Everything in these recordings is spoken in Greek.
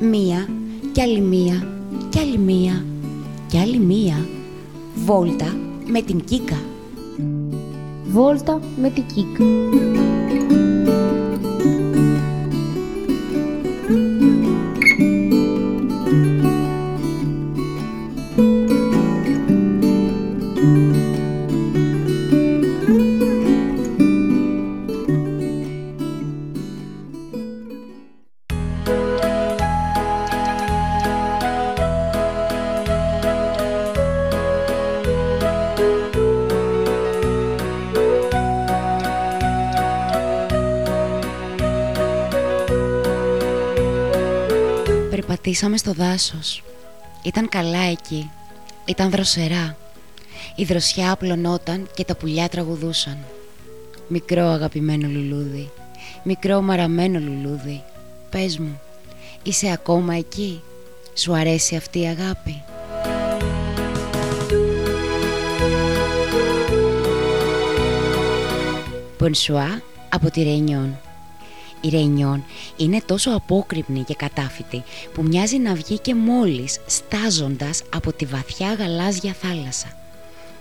Μία κι άλλη μία κι άλλη μία κι άλλη μία βόλτα με την Κίκα. Βόλτα με την Κίκα. Περπατήσαμε στο δάσος. Ήταν καλά εκεί. Ήταν δροσερά. Η δροσιά απλωνόταν και τα πουλιά τραγουδούσαν. Μικρό αγαπημένο λουλούδι. Μικρό μαραμένο λουλούδι. Πες μου, είσαι ακόμα εκεί; Σου αρέσει αυτή η αγάπη; Πονσουά από τη Ρενιόν. Η Ρενιόν είναι τόσο απόκρυπνη και κατάφυτη που μοιάζει να βγει και μόλις στάζοντας από τη βαθιά γαλάζια θάλασσα.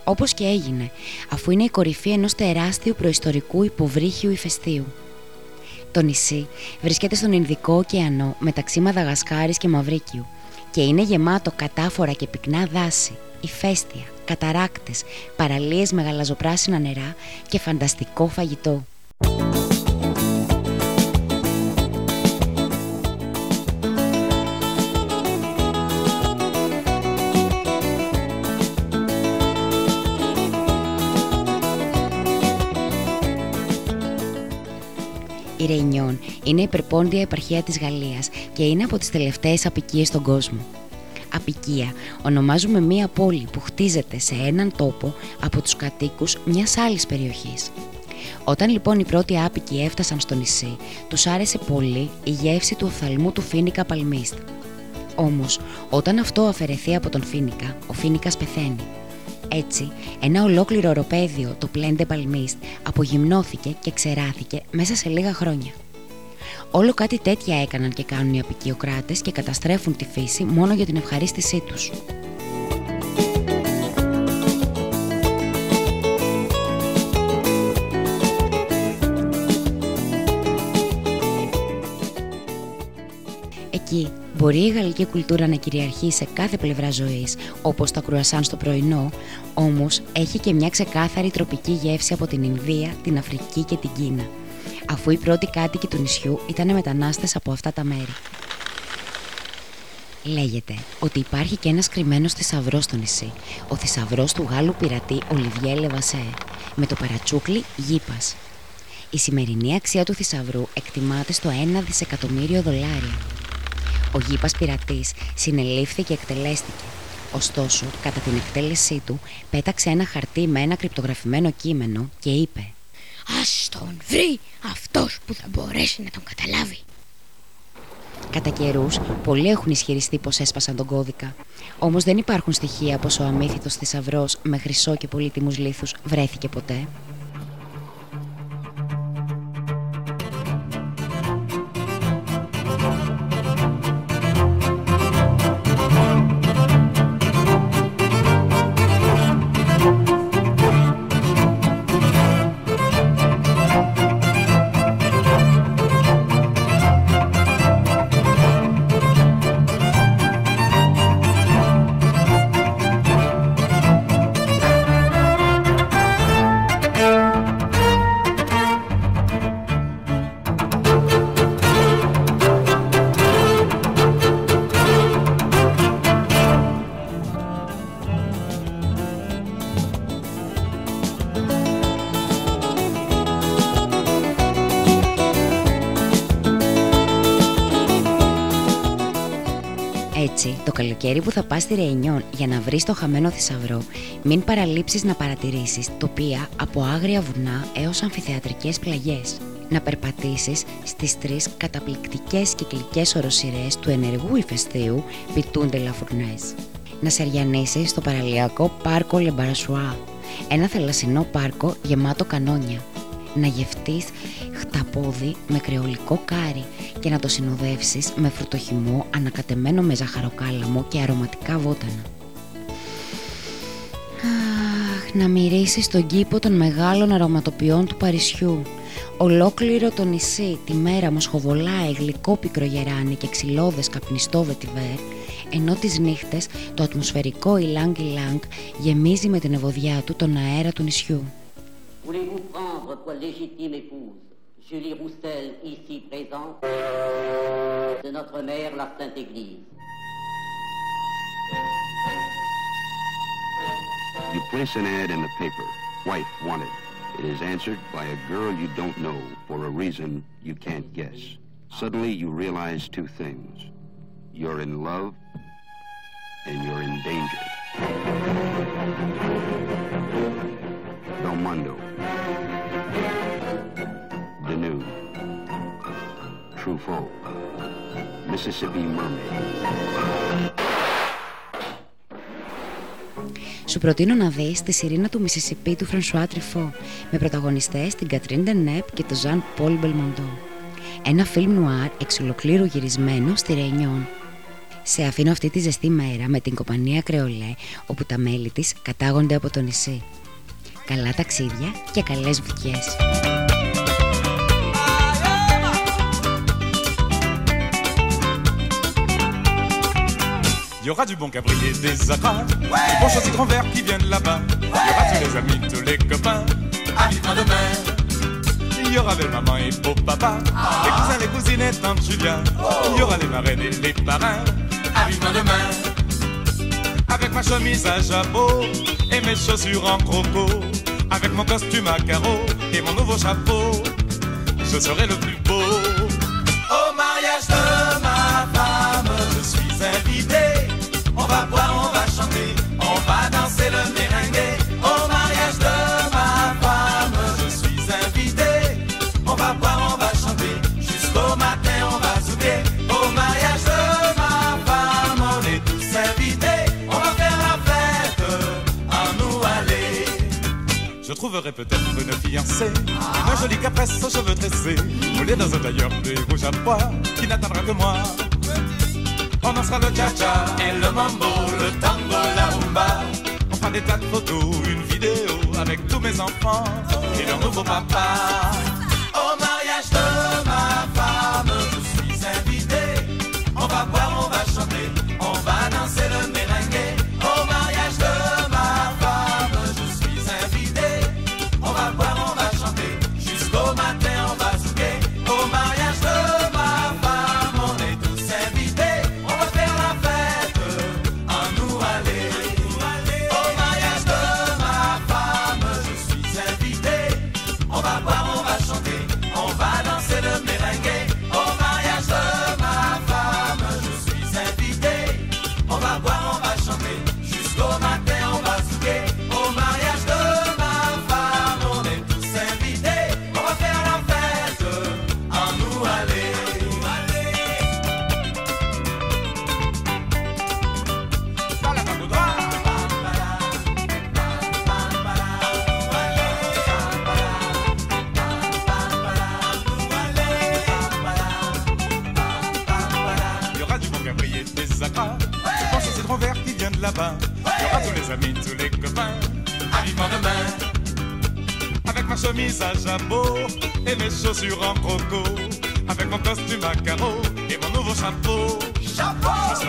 Όπως και έγινε, αφού είναι η κορυφή ενός τεράστιου προϊστορικού υποβρύχιου ηφαιστείου. Το νησί βρίσκεται στον Ινδικό ωκεανό μεταξύ Μαδαγασκάρης και Μαυρίκιου και είναι γεμάτο κατάφορα και πυκνά δάση, ηφαίστεια, καταράκτες, παραλίες με γαλαζοπράσινα νερά και φανταστικό φαγητό. Ρεϊνιόν είναι η υπερπόντια επαρχία της Γαλλίας και είναι από τις τελευταίες απικίες στον κόσμο. Απικία ονομάζουμε μία πόλη που χτίζεται σε έναν τόπο από τους κατοίκους μιας άλλης περιοχής. Όταν λοιπόν οι πρώτοι άπικοι έφτασαν στο νησί, τους άρεσε πολύ η γεύση του οφθαλμού του Φίνικα Παλμίστ. Όμως, όταν αυτό αφαιρεθεί από τον Φίνικα, ο Φίνικας πεθαίνει έτσι, ένα ολόκληρο οροπέδιο, το Πλέντε Παλμίστ, απογυμνώθηκε και ξεράθηκε μέσα σε λίγα χρόνια. Όλο κάτι τέτοια έκαναν και κάνουν οι απικιοκράτες και καταστρέφουν τη φύση μόνο για την ευχαρίστησή τους. Εκεί μπορεί η γαλλική κουλτούρα να κυριαρχεί σε κάθε πλευρά ζωής, όπως τα κρουασάν στο πρωινό, όμως έχει και μια ξεκάθαρη τροπική γεύση από την Ινδία, την Αφρική και την Κίνα, αφού οι πρώτοι κάτοικοι του νησιού ήταν μετανάστες από αυτά τα μέρη. Λέγεται ότι υπάρχει και ένας κρυμμένος θησαυρός στο νησί, ο θησαυρός του Γάλλου πειρατή Ολιβιέ Λεβασέ, με το παρατσούκλι Γήπας. Η σημερινή αξία του θησαυρού εκτιμάται στο 1 δισεκατομμύριο δολάρια. Ο γήπας πειρατής συνελήφθη και εκτελέστηκε. Ωστόσο, κατά την εκτέλεσή του, πέταξε ένα χαρτί με ένα κρυπτογραφημένο κείμενο και είπε «Ας τον βρει αυτός που θα μπορέσει να τον καταλάβει». Κατά καιρούς, πολλοί έχουν ισχυριστεί πως έσπασαν τον κώδικα. Όμως δεν υπάρχουν στοιχεία πως ο αμύθιτος θησαυρός με χρυσό και πολύτιμους λίθους βρέθηκε ποτέ. Καλοκαίρι που θα πας στη Ρεϊνιόν για να βρεις το χαμένο θησαυρό, μην παραλείψεις να παρατηρήσεις τοπία από άγρια βουνά έως αμφιθεατρικές πλαγιές. Να περπατήσεις στις τρεις καταπληκτικές κυκλικές οροσυρές του ενεργού ηφαιστείου Πιτούντε Λαφουρνές. Να σεριανίσεις στο παραλιακό πάρκο Λεμπαρασουά, ένα θαλασσινό πάρκο γεμάτο κανόνια. Να γευτείς στα πόδι με κρεολικό κάρι και να το συνοδεύσεις με φρουτοχυμό ανακατεμένο με ζαχαροκάλαμο και αρωματικά βότανα. Αχ, να μυρίσεις τον κήπο των μεγάλων αρωματοποιών του Παρισιού. Ολόκληρο το νησί τη μέρα μοσχοβολάει γλυκό πικρογεράνι και ξυλώδες καπνιστό βετιβέρ ενώ τις νύχτες το ατμοσφαιρικό ηλάνγκ ηλάνγκ γεμίζει με την ευωδιά του τον αέρα του νησιού. Voulez-vous prendre pour légitime épouse Julie Roussel, ici de notre mère, la Sainte Église You place an ad in the paper, wife wanted. It is answered by a girl you don't know for a reason you can't guess. Suddenly you realize two things. You're in love and you're in danger. Belmondo. Truffaut. Mississippi Mermaid. Σου προτείνω να δεις τη σιρήνα του Μισισιπί του Φρανσουά Τριφό με πρωταγωνιστές την Κατρίν Ντενέπ και τον Ζαν Πολ Μπελμοντό. Ένα φιλμ νουάρ εξ ολοκλήρου γυρισμένο στη Ρεϊνιόν σε αφήνω αυτή τη ζεστή μέρα με την κομπανία Κρεολέ όπου τα μέλη της κατάγονται από το νησί. Καλά ταξίδια και καλές βουτιές. Y aura du bon cabrier, des acras, ouais. des bons grands verts qui viennent là-bas. Il y aura tous les amis, tous les copains, vivre demain. Il y aura belle maman et beau papa, les cousins, les cousines et tante Julia. Il y aura les marraines et les parrains. vivement demain. Avec ma chemise à jabot et mes chaussures en croco. Avec mon costume à carreaux et mon nouveau chapeau. Je serai le plus beau. Trouverai peut-être une fiancée, une jolie capresse aux cheveux tressés, moulée dans un tailleur de rouge à pois, qui n'attendra que moi. On dansera le cha-cha et le mambo, le tango, la rumba. On fera des tas de photos, une vidéo avec tous mes enfants et leur nouveau papa. Là-bas. Il y aura tous les amis, tous les copains. À vivement demain. Avec ma chemise à jabot et mes chaussures en croco. Avec mon costume à carreaux et mon nouveau chapeau. Chapeau!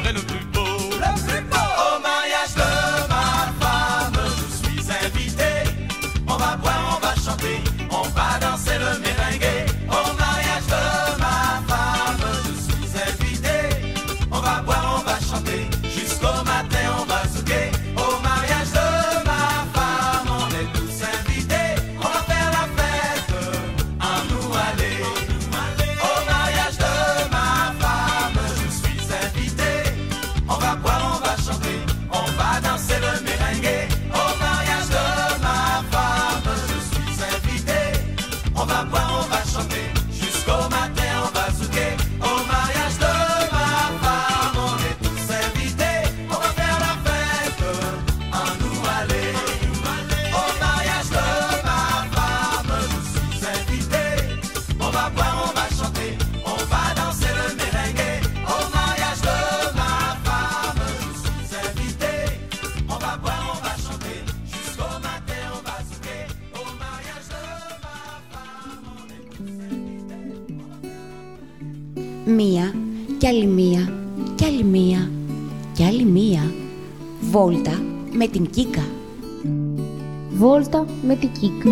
Μία κι άλλη μία κι άλλη μία κι άλλη μία. Βόλτα με την Κίκα. Βόλτα με την Κίκα.